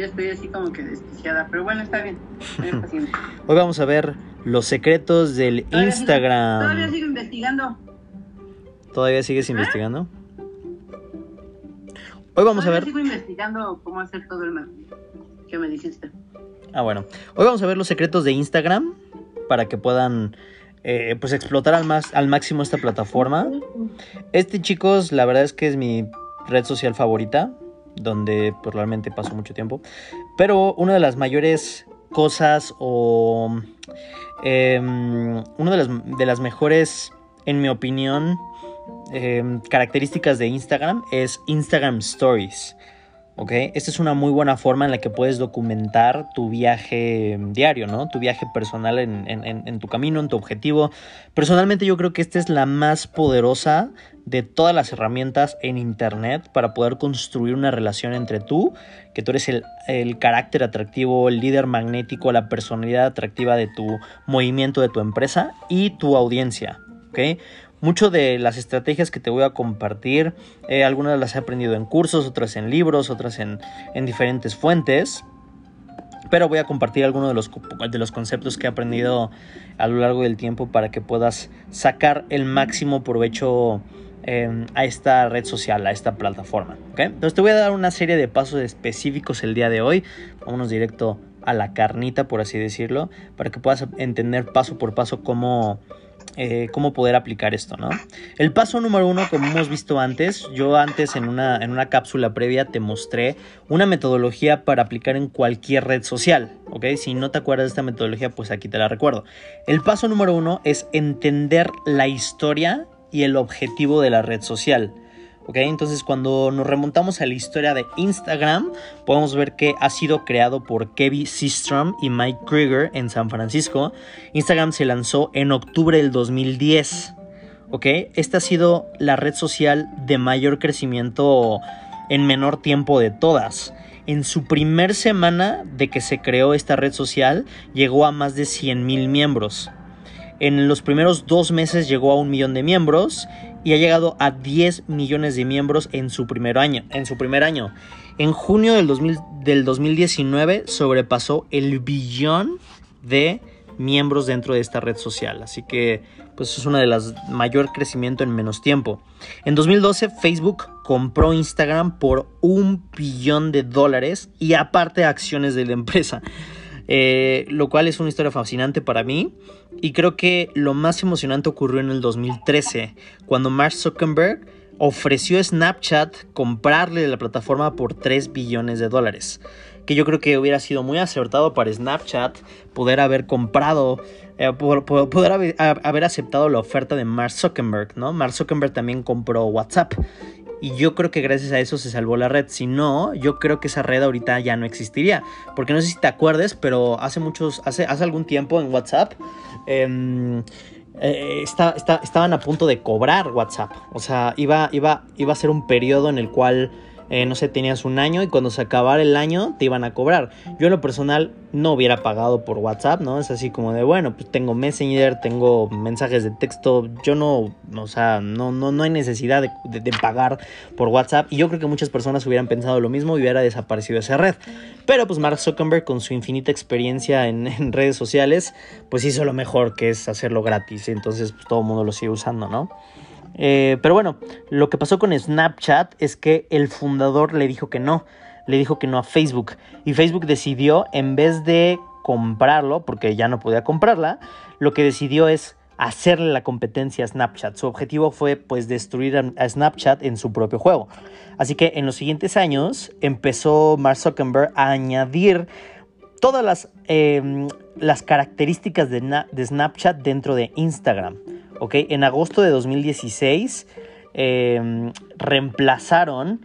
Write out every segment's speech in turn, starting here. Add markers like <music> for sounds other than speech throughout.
ya estoy así como que desquiciada, pero bueno, está bien. <laughs> Hoy vamos a ver los secretos del Instagram. todavía sigo investigando. ¿Todavía sigues ¿Eh? investigando? Hoy vamos a ver. Sigo investigando cómo hacer todo el que me dijiste. Ah, bueno. Hoy vamos a ver los secretos de Instagram para que puedan eh, pues explotar al, más, al máximo esta plataforma. Este, chicos, la verdad es que es mi red social favorita, donde pues, realmente paso mucho tiempo. Pero una de las mayores cosas o em, una de las, de las mejores, en mi opinión, em, características de Instagram es Instagram Stories. Esta es una muy buena forma en la que puedes documentar tu viaje diario, ¿no? Tu viaje personal en, tu camino, en tu objetivo. Personalmente yo creo que esta es la más poderosa de todas las herramientas en Internet para poder construir una relación entre tú, que tú eres el, el carácter atractivo, el líder magnético, la personalidad atractiva de tu movimiento, de tu empresa y tu audiencia, ¿ok? Mucho de las estrategias que te voy a compartir, eh, algunas las he aprendido en cursos, otras en libros, otras en, diferentes fuentes. Pero voy a compartir algunos de los, de los conceptos que he aprendido a lo largo del tiempo para que puedas sacar el máximo provecho em, a esta red social, a esta plataforma. Entonces te voy a dar una serie de pasos específicos el día de hoy. Vámonos directo a la carnita, por así decirlo, para que puedas entender paso por paso cómo, eh, cómo poder aplicar esto, ¿no? El paso número uno, como hemos visto antes, yo antes en una, en una cápsula previa te mostré una metodología para aplicar en cualquier red social, ¿ok? Si no te acuerdas de esta metodología, pues aquí te la recuerdo. El paso número uno es entender la historia y el objetivo de la red social. Entonces cuando nos remontamos a la historia de Instagram, podemos ver que ha sido creado por Kevin Systrom y Mike Krieger en San Francisco. Instagram se lanzó en octubre del 2010, ¿ok? Esta ha sido la red social de mayor crecimiento en menor tiempo de todas. En su primer semana de que se creó esta red social, llegó a más de 100 mil miembros. En los primeros dos meses llegó a un millón de miembros y ha llegado a 10 millones de miembros en su primer año. En, su primer año. en junio del, 2000, del 2019 sobrepasó el billón de miembros dentro de esta red social. Así que pues es una de las mayor crecimiento en menos tiempo. En 2012 Facebook compró Instagram por un billón de dólares y aparte acciones de la empresa. Eh, lo cual es una historia fascinante para mí. Y creo que lo más emocionante ocurrió en el 2013, cuando Mark Zuckerberg ofreció a Snapchat comprarle la plataforma por 3 billones de dólares. Que yo creo que hubiera sido muy acertado para Snapchat poder haber comprado, eh, poder haber, haber, aceptado la oferta de Mark Zuckerberg, ¿no? Mark Zuckerberg también compró WhatsApp y yo creo que gracias a eso se salvó la red. Si no, yo creo que esa red ahorita ya no existiría. Porque no sé si te acuerdes, pero hace muchos, hace, hace algún tiempo en WhatsApp, em, eh, estaban a punto de cobrar WhatsApp. O sea, iba, iba, iba a ser un periodo en el cual eh, no sé, tenías un año y cuando se acabara el año te iban a cobrar. Yo en lo personal no hubiera pagado por WhatsApp, ¿no? Es así como de, bueno, pues tengo Messenger, tengo mensajes de texto, yo no, o sea, no, no, no hay necesidad de, pagar por WhatsApp. Y yo creo que muchas personas hubieran pensado lo mismo y hubiera desaparecido esa red. Pero pues Mark Zuckerberg con su infinita experiencia en, <laughs> redes sociales, pues hizo lo mejor que es hacerlo gratis. Entonces pues, todo el mundo lo sigue usando, ¿no? Eh, pero bueno, lo que pasó con Snapchat es que el fundador le dijo que no, le dijo que no a Facebook. Y Facebook decidió, en vez de comprarlo, porque ya no podía comprarla, lo que decidió es hacerle la competencia a Snapchat. Su objetivo fue pues destruir a Snapchat en su propio juego. Así que en los siguientes años empezó Mark Zuckerberg a añadir todas las, em, características de Snapchat dentro de Instagram. En agosto de 2016 em, reemplazaron,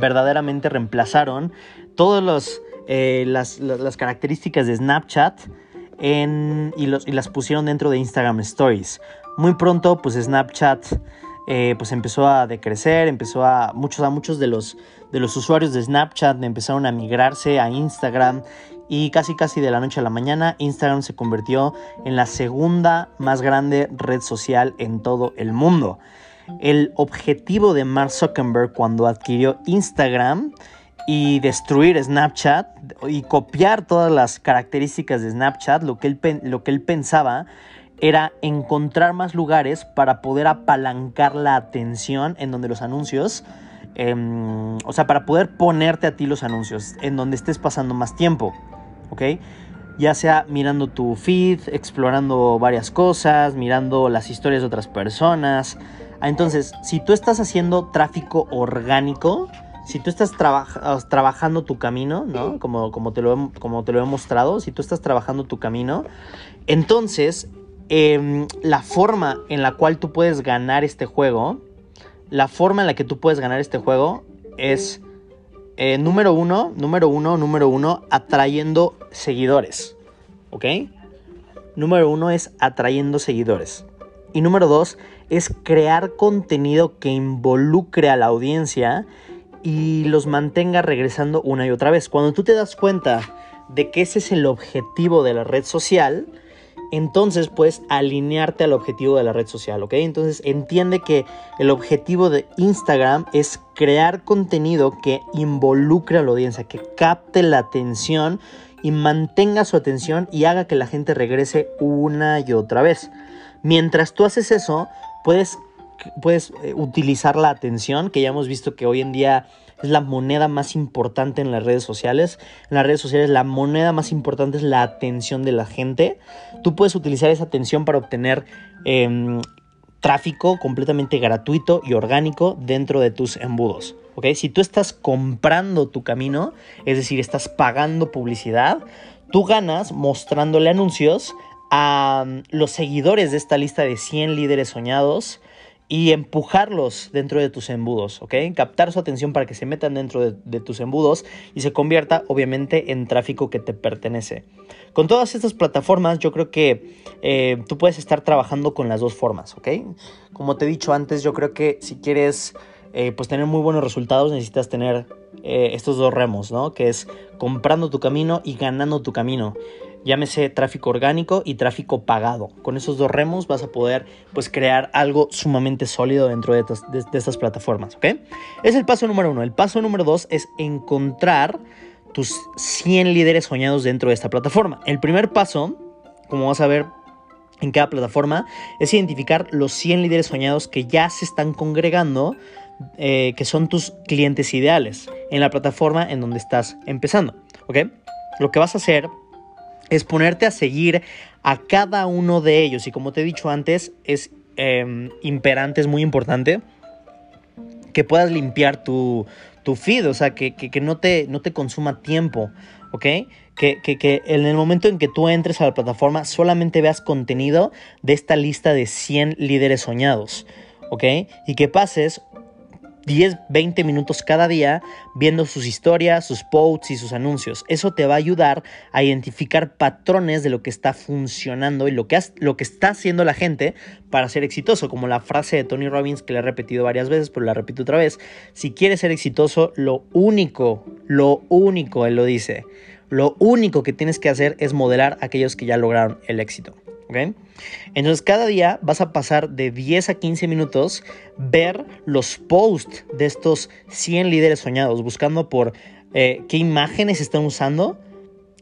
verdaderamente reemplazaron todas eh, las, características de Snapchat y, las pusieron dentro de Instagram Stories. Muy pronto, pues Snapchat eh, pues empezó a decrecer, empezó a muchos, a muchos de los, de los usuarios de Snapchat empezaron a migrarse a Instagram y casi casi de la noche a la mañana Instagram se convirtió en la segunda más grande red social en todo el mundo. El objetivo de Mark Zuckerberg cuando adquirió Instagram y destruir Snapchat y copiar todas las características de Snapchat, lo que él, lo que él pensaba era encontrar más lugares para poder apalancar la atención en donde los anuncios, em, o sea, para poder ponerte a ti los anuncios en donde estés pasando más tiempo, ¿ok? Ya sea mirando tu feed, explorando varias cosas, mirando las historias de otras personas. Entonces, si tú estás haciendo tráfico orgánico, si tú estás trabajando tu camino, ¿no? Como, como, te lo como te lo he mostrado, si tú estás trabajando tu camino, entonces Em, la forma en la cual tú puedes ganar este juego, la forma en la que tú puedes ganar este juego es, eh, número uno, número uno, número uno, atrayendo seguidores. ¿Ok? Número uno es atrayendo seguidores. Y número dos es crear contenido que involucre a la audiencia y los mantenga regresando una y otra vez. Cuando tú te das cuenta de que ese es el objetivo de la red social, entonces puedes alinearte al objetivo de la red social, ¿ok? Entonces entiende que el objetivo de Instagram es crear contenido que involucre a la audiencia, que capte la atención y mantenga su atención y haga que la gente regrese una y otra vez. Mientras tú haces eso, puedes, puedes eh, utilizar la atención, que ya hemos visto que hoy en día es la moneda más importante en las redes sociales. En las redes sociales la moneda más importante es la atención de la gente. Tú puedes utilizar esa atención para obtener em, tráfico completamente gratuito y orgánico dentro de tus embudos. Si tú estás comprando tu camino, es decir, estás pagando publicidad, tú ganas mostrándole anuncios a mm, los seguidores de esta lista de 100 líderes soñados y empujarlos dentro de tus embudos, ¿ok? Captar su atención para que se metan dentro de, tus embudos y se convierta obviamente en tráfico que te pertenece. Con todas estas plataformas yo creo que eh, tú puedes estar trabajando con las dos formas, ¿ok? Como te he dicho antes, yo creo que si quieres eh, pues tener muy buenos resultados necesitas tener eh, estos dos remos, ¿no? Que es comprando tu camino y ganando tu camino llámese tráfico orgánico y tráfico pagado. Con esos dos remos vas a poder pues crear algo sumamente sólido dentro de, estas plataformas, ¿ok? Es el paso número uno. El paso número dos es encontrar tus 100 líderes soñados dentro de esta plataforma. El primer paso, como vas a ver en cada plataforma, es identificar los 100 líderes soñados que ya se están congregando eh, que son tus clientes ideales en la plataforma en donde estás empezando. ¿Ok? Lo que vas a hacer es ponerte a seguir a cada uno de ellos. Y como te he dicho antes, es em, imperante, es muy importante que puedas limpiar tu, feed, o sea, que, no, te, no te consuma tiempo, ¿ok? Que, que, en el momento en que tú entres a la plataforma solamente veas contenido de esta lista de 100 líderes soñados, ¿ok? Y que pases 10, 20 minutos cada día viendo sus historias, sus posts y sus anuncios. Eso te va a ayudar a identificar patrones de lo que está funcionando y lo que, lo que está haciendo la gente para ser exitoso, como la frase de Tony Robbins que le he repetido varias veces, pero la repito otra vez. Si quieres ser exitoso, lo único, lo único, él lo dice, lo único que tienes que hacer es modelar a aquellos que ya lograron el éxito. Entonces cada día vas a pasar de 10 a 15 minutos ver los posts de estos 100 líderes soñados, buscando por eh, qué imágenes están usando,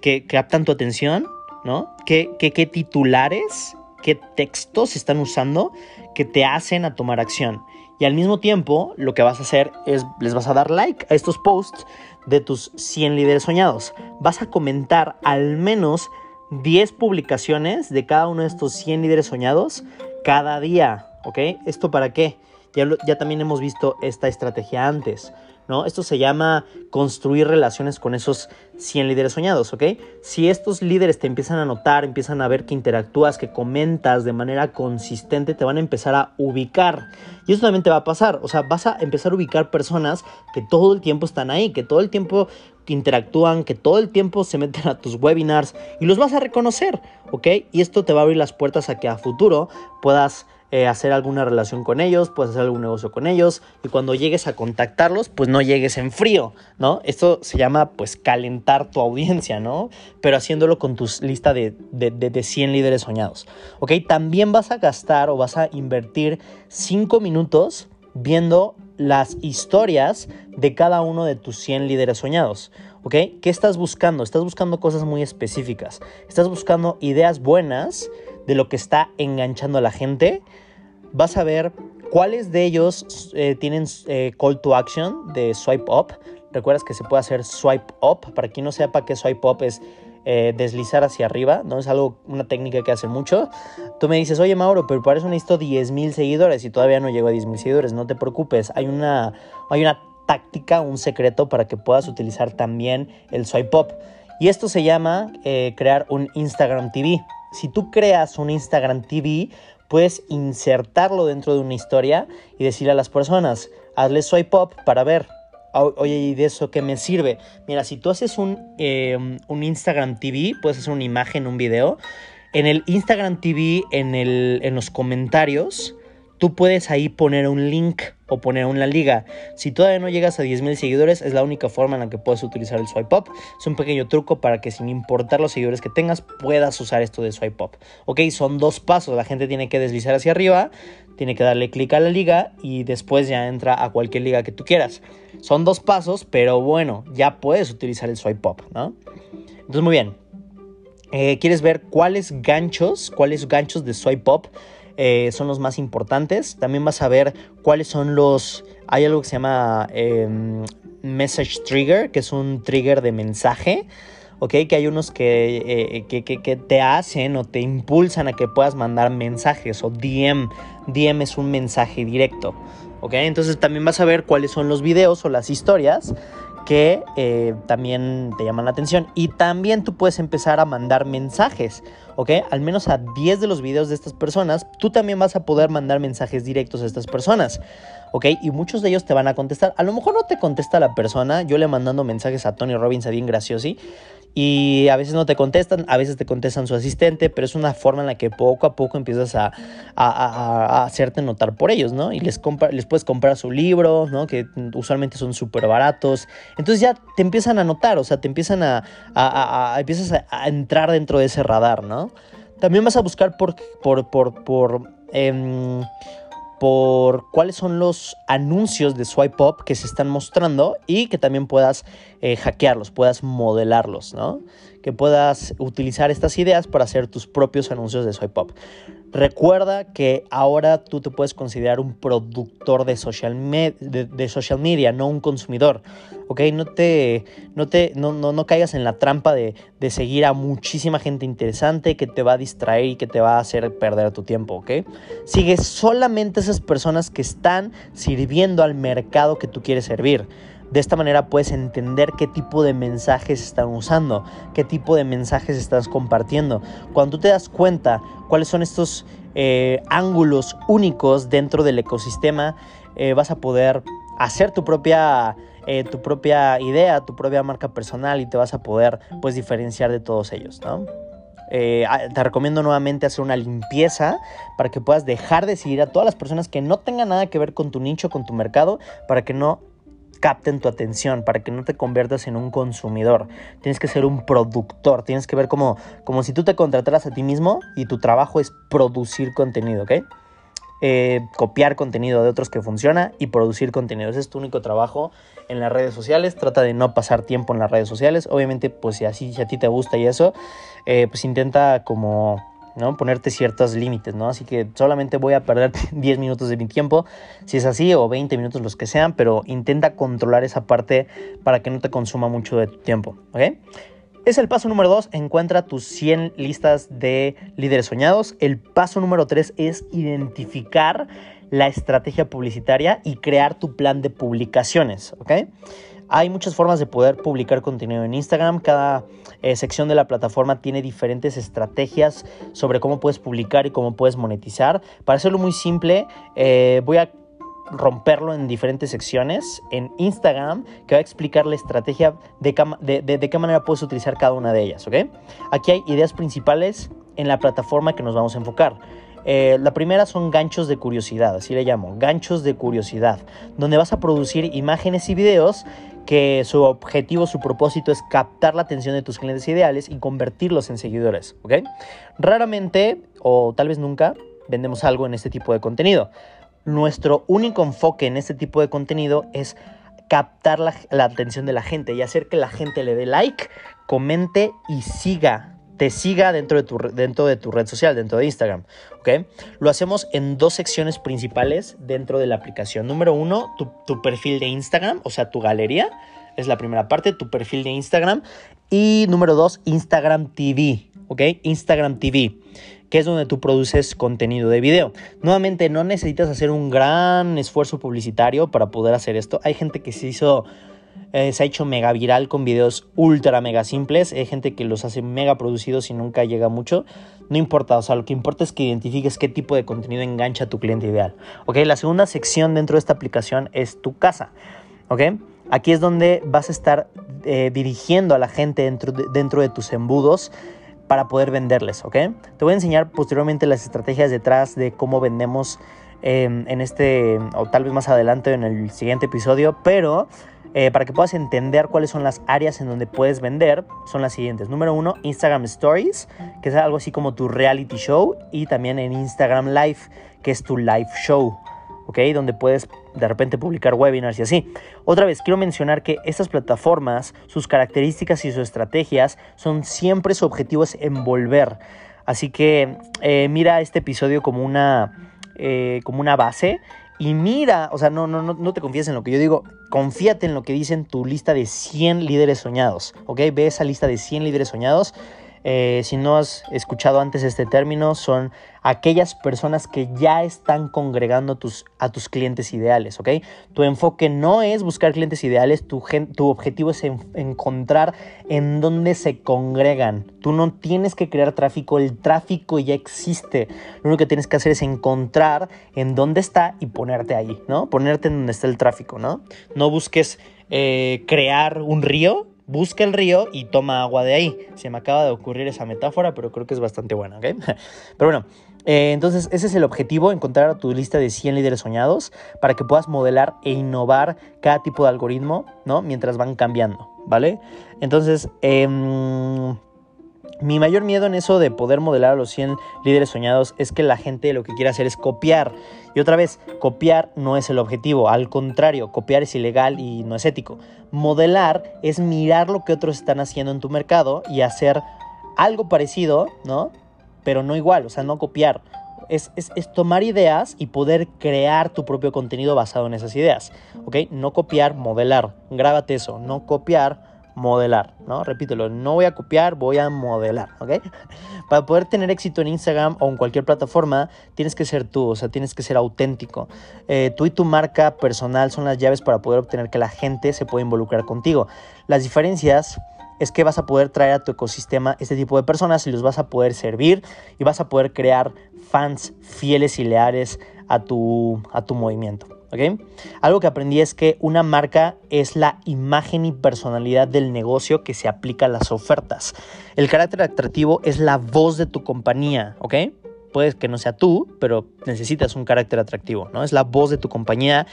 que captan tu atención, ¿no? ¿Qué, qué, titulares, qué textos están usando que te hacen a tomar acción. Y al mismo tiempo, lo que vas a hacer es, les vas a dar like a estos posts de tus 100 líderes soñados. Vas a comentar al menos 10 publicaciones de cada uno de estos 100 líderes soñados cada día, ¿ok? ¿Esto para qué? Ya, ya también hemos visto esta estrategia antes. ¿No? Esto se llama construir relaciones con esos 100 líderes soñados, ¿ok? Si estos líderes te empiezan a notar, empiezan a ver que interactúas, que comentas de manera consistente, te van a empezar a ubicar. Y eso también te va a pasar, o sea, vas a empezar a ubicar personas que todo el tiempo están ahí, que todo el tiempo interactúan, que todo el tiempo se meten a tus webinars y los vas a reconocer, ¿ok? Y esto te va a abrir las puertas a que a futuro puedas eh, hacer alguna relación con ellos, puedes hacer algún negocio con ellos y cuando llegues a contactarlos, pues no llegues en frío, ¿no? Esto se llama pues calentar tu audiencia, ¿no? Pero haciéndolo con tu lista de, de, de 100 líderes soñados, ¿ok? También vas a gastar o vas a invertir 5 minutos viendo las historias de cada uno de tus 100 líderes soñados. ¿Ok? ¿Qué estás buscando? Estás buscando cosas muy específicas. Estás buscando ideas buenas de lo que está enganchando a la gente. Vas a ver cuáles de ellos eh, tienen eh, call to action de swipe up. Recuerdas que se puede hacer swipe up. Para quien no sepa qué swipe up es eh, deslizar hacia arriba, ¿no? Es algo, una técnica que hace mucho. Tú me dices, oye Mauro, pero para eso necesito 10 mil seguidores y todavía no llego a 10 mil seguidores. No te preocupes, hay una, hay una táctica, un secreto para que puedas utilizar también el swipe up. Y esto se llama crear un Instagram TV. Si tú creas un Instagram TV, puedes insertarlo dentro de una historia y decirle a las personas, hazle swipe up para ver oye, ¿y de eso qué me sirve? Mira, si tú haces un, em, un Instagram TV, puedes hacer una imagen, un video. En el Instagram TV, en, el, en los comentarios, tú puedes ahí poner un link o poner una liga. Si todavía no llegas a 10.000 seguidores, es la única forma en la que puedes utilizar el swipe up. Es un pequeño truco para que sin importar los seguidores que tengas, puedas usar esto de swipe up. Ok, son dos pasos. La gente tiene que deslizar hacia arriba, tiene que darle clic a la liga y después ya entra a cualquier liga que tú quieras. Son dos pasos, pero bueno, ya puedes utilizar el swipe up, ¿no? Entonces, muy bien. Eh, ¿Quieres ver cuáles ganchos, cuáles ganchos de swipe up eh, son los más importantes? También vas a ver cuáles son los... Hay algo que se llama em, message trigger, que es un trigger de mensaje. ¿ok? Que hay unos que, eh, que, que, te hacen o te impulsan a que puedas mandar mensajes o DM. DM es un mensaje directo, ¿ok? Entonces también vas a ver cuáles son los videos o las historias que eh, también te llaman la atención. Y también tú puedes empezar a mandar mensajes, ¿ok? Al menos a 10 de los videos de estas personas, tú también vas a poder mandar mensajes directos a estas personas. ¿ok? Y muchos de ellos te van a contestar. A lo mejor no te contesta la persona, yo le mandando mensajes a Tony Robbins a bien graciosi, y a veces no te contestan, a veces te contestan su asistente, pero es una forma en la que poco a poco empiezas a, hacerte notar por ellos, ¿no? Y les, les puedes comprar su libro, ¿no? Que usualmente son súper baratos. Entonces ya te empiezan a notar, o sea, te empiezan a, empiezas a, entrar dentro de ese radar, ¿no? También vas a buscar por, por, por, por em, por cuáles son los anuncios de swipe up que se están mostrando y que también puedas eh, hackearlos, puedas modelarlos, ¿no? Que puedas utilizar estas ideas para hacer tus propios anuncios de swipe up. Recuerda que ahora tú te puedes considerar un productor de social, de, social media, no un consumidor. ¿Ok? No, te, no, te, no, no, caigas en la trampa de, de, seguir a muchísima gente interesante que te va a distraer y que te va a hacer perder tu tiempo. ¿Ok? Sigue solamente esas personas que están sirviendo al mercado que tú quieres servir. De esta manera puedes entender qué tipo de mensajes están usando, qué tipo de mensajes estás compartiendo. Cuando tú te das cuenta cuáles son estos eh, ángulos únicos dentro del ecosistema, eh, vas a poder hacer tu propia, eh, tu propia idea, tu propia marca personal y te vas a poder pues diferenciar de todos ellos, te recomiendo nuevamente hacer una limpieza para que puedas dejar de seguir a todas las personas que no tengan nada que ver con tu nicho, con tu mercado, para que no capten tu atención, para que no te conviertas en un consumidor. Tienes que ser un productor, tienes que ver como, como si tú te contrataras a ti mismo y tu trabajo es producir contenido, ¿ok? Eh, copiar contenido de otros que funciona y producir contenido. Ese es tu único trabajo en las redes sociales. Trata de no pasar tiempo en las redes sociales. Obviamente, pues si así a ti te gusta y eso, eh, pues intenta como ¿no? Ponerte ciertos límites, ¿no? Así que solamente voy a perder <laughs> 10 minutos de mi tiempo, si es así, o 20 minutos los que sean, pero intenta controlar esa parte para que no te consuma mucho de tu tiempo. Es el paso número 2, encuentra tus 100 listas de líderes soñados. El paso número 3 es identificar la estrategia publicitaria y crear tu plan de publicaciones. Hay muchas formas de poder publicar contenido en Instagram. Cada eh, sección de la plataforma tiene diferentes estrategias sobre cómo puedes publicar y cómo puedes monetizar. Para hacerlo muy simple, eh, voy a romperlo en diferentes secciones en Instagram que va a explicar la estrategia de, de, qué manera puedes utilizar cada una de ellas. Aquí hay ideas principales en la plataforma que nos vamos a enfocar. Eh, la primera son ganchos de curiosidad, así le llamo, ganchos de curiosidad, donde vas a producir imágenes y videos que su objetivo, su propósito es captar la atención de tus clientes ideales y convertirlos en seguidores, ¿ok? Raramente, o tal vez nunca, vendemos algo en este tipo de contenido. nuestro único enfoque en este tipo de contenido es captar la, la atención de la gente y hacer que la gente le dé like, comente y siga te siga dentro de, tu, dentro de tu red social, dentro de Instagram. ¿ok? Lo hacemos en dos secciones principales dentro de la aplicación. Número uno, tu, tu, perfil de Instagram, o sea, tu galería. Es la primera parte, tu perfil de Instagram. Y número dos, Instagram TV. ¿Ok? Instagram TV que es donde tú produces contenido de video. Nuevamente, no necesitas hacer un gran esfuerzo publicitario para poder hacer esto. Hay gente que se hizo, eh, se ha hecho mega viral con videos ultra mega simples. Hay gente que los hace mega producidos y nunca llega mucho. No importa, o sea, lo que importa es que identifiques qué tipo de contenido engancha a tu cliente ideal. Ok, la segunda sección dentro de esta aplicación es tu casa. Ok, aquí es donde vas a estar eh, dirigiendo a la gente dentro de, dentro de tus embudos para poder venderles, ¿ok? Te voy a enseñar posteriormente las estrategias detrás de cómo vendemos eh, en este, o tal vez más adelante en el siguiente episodio, pero eh, para que puedas entender cuáles son las áreas en donde puedes vender, son las siguientes. Número uno, Instagram Stories, que es algo así como tu reality show, y también en Instagram Live, que es tu live show. ¿ok? Donde puedes de repente publicar webinars y así. Otra vez, quiero mencionar que estas plataformas, sus características y sus estrategias son siempre su objetivo es envolver. Así que eh, mira este episodio como una, eh, como una base y mira, o sea, no, no, no, te confíes en lo que yo digo, confíate en lo que dicen tu lista de 100 líderes soñados, ¿ok? Ve esa lista de 100 líderes soñados eh, si no has escuchado antes este término, son aquellas personas que ya están congregando tus, a tus clientes ideales, ¿ok? Tu enfoque no es buscar clientes ideales, tu, tu objetivo es en, encontrar en dónde se congregan. Tú no tienes que crear tráfico, el tráfico ya existe. Lo único que tienes que hacer es encontrar en dónde está y ponerte ahí, ¿no? Ponerte en donde está el tráfico, ¿no? No busques eh, crear un río busca el río y toma agua de ahí. Se me acaba de ocurrir esa metáfora, pero creo que es bastante buena, ¿ok? <laughs> Pero bueno, eh, entonces ese es el objetivo, encontrar tu lista de 100 líderes soñados para que puedas modelar e innovar cada tipo de algoritmo, ¿no? Mientras van cambiando, ¿vale? Entonces, eh, mi mayor miedo en eso de poder modelar a los 100 líderes soñados es que la gente lo que quiere hacer es copiar. Y otra vez, copiar no es el objetivo, al contrario, copiar es ilegal y no es ético. Modelar es mirar lo que otros están haciendo en tu mercado y hacer algo parecido, ¿no? Pero no igual, o sea, no copiar. Es, es, tomar ideas y poder crear tu propio contenido basado en esas ideas, ¿ok? No copiar, modelar. Grábate eso, no copiar, modelar, ¿no? Repítelo, no voy a copiar, voy a modelar, ¿ok? <laughs> Para poder tener éxito en Instagram o en cualquier plataforma, tienes que ser tú, o sea, tienes que ser auténtico. Eh, tú y tu marca personal son las llaves para poder obtener que la gente se pueda involucrar contigo. Las diferencias es que vas a poder traer a tu ecosistema este tipo de personas y los vas a poder servir y vas a poder crear fans fieles y leales a tu, a tu movimiento. Algo que aprendí es que una marca es la imagen y personalidad del negocio que se aplica a las ofertas. El carácter atractivo es la voz de tu compañía, ¿ok? Puede que no sea tú, pero necesitas un carácter atractivo, ¿no? Es la voz de tu compañía.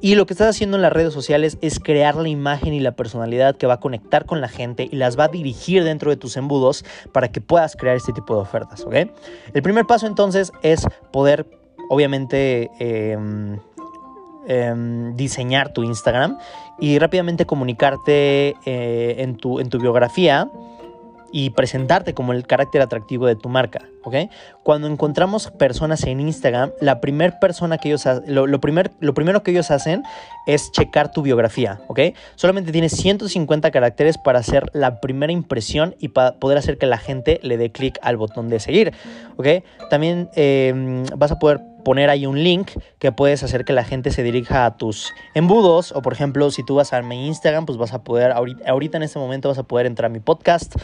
Y lo que estás haciendo en las redes sociales es crear la imagen y la personalidad que va a conectar con la gente y las va a dirigir dentro de tus embudos para que puedas crear este tipo de ofertas, ¿ok? El primer paso entonces es poder, obviamente, eh, eh, diseñar tu Instagram y rápidamente comunicarte eh, en, tu, en tu biografía y presentarte como el carácter atractivo de tu marca. Cuando encontramos personas en Instagram, la primera persona que ellos lo, primer, lo primero que ellos hacen es checar tu biografía, ¿ok? Solamente tienes 150 caracteres para hacer la primera impresión y para poder hacer que la gente le dé clic al botón de seguir. También eh, vas a poder poner ahí un link que puedes hacer que la gente se dirija a tus embudos. O por ejemplo si tú vas a mi Instagram pues vas a poder ahorita, en este momento vas a poder entrar a mi podcast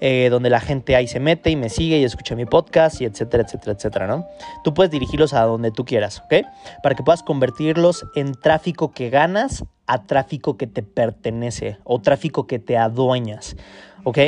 eh, donde la gente ahí se mete y me sigue y escucha mi podcast y etcétera etcétera etcétera no tú puedes dirigirlos a donde tú quieras ok para que puedas convertirlos en tráfico que ganas a tráfico que te pertenece o tráfico que te adueñas ¿ok?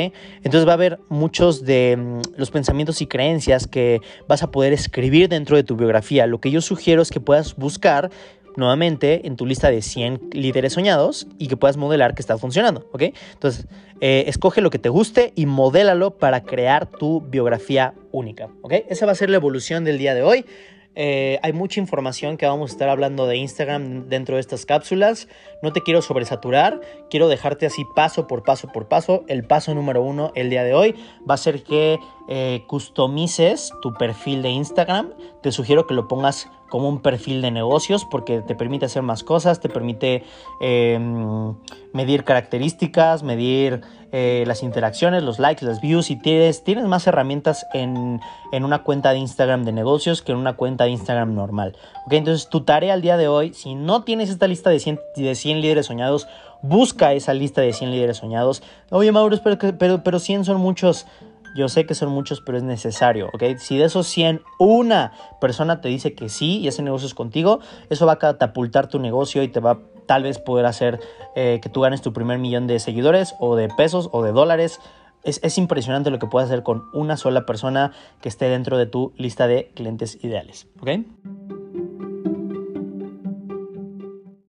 Entonces va a haber muchos de mm, los pensamientos y creencias que vas a poder escribir dentro de tu biografía. Lo que yo sugiero es que puedas buscar nuevamente en tu lista de 100 líderes soñados y que puedas modelar que está funcionando, ¿ok? Entonces, eh, escoge lo que te guste y modélalo para crear tu biografía única, ¿ok? Esa va a ser la evolución del día de hoy. Eh, hay mucha información que vamos a estar hablando de Instagram dentro de estas cápsulas. No te quiero sobresaturar, quiero dejarte así paso por paso por paso. El paso número uno el día de hoy va a ser que eh, customices tu perfil de Instagram. Te sugiero que lo pongas como un perfil de negocios porque te permite hacer más cosas, te permite em, medir características, medir eh, las interacciones, los likes, las views y tienes, tienes más herramientas en, una cuenta de Instagram de negocios que en una cuenta de Instagram normal. Entonces tu tarea al día de hoy, si no tienes esta lista de 100, de 100 líderes soñados, busca esa lista de 100 líderes soñados. Oye Mauro, pero, pero, pero 100 son muchos. Yo sé que son muchos, pero es necesario, ¿ok? Si de esos 100 una persona te dice que sí y hace negocios contigo, eso va a catapultar tu negocio y te va tal vez poder hacer eh, que tú ganes tu primer millón de seguidores o de pesos o de dólares. Es, es, impresionante lo que puedes hacer con una sola persona que esté dentro de tu lista de clientes ideales, ¿ok?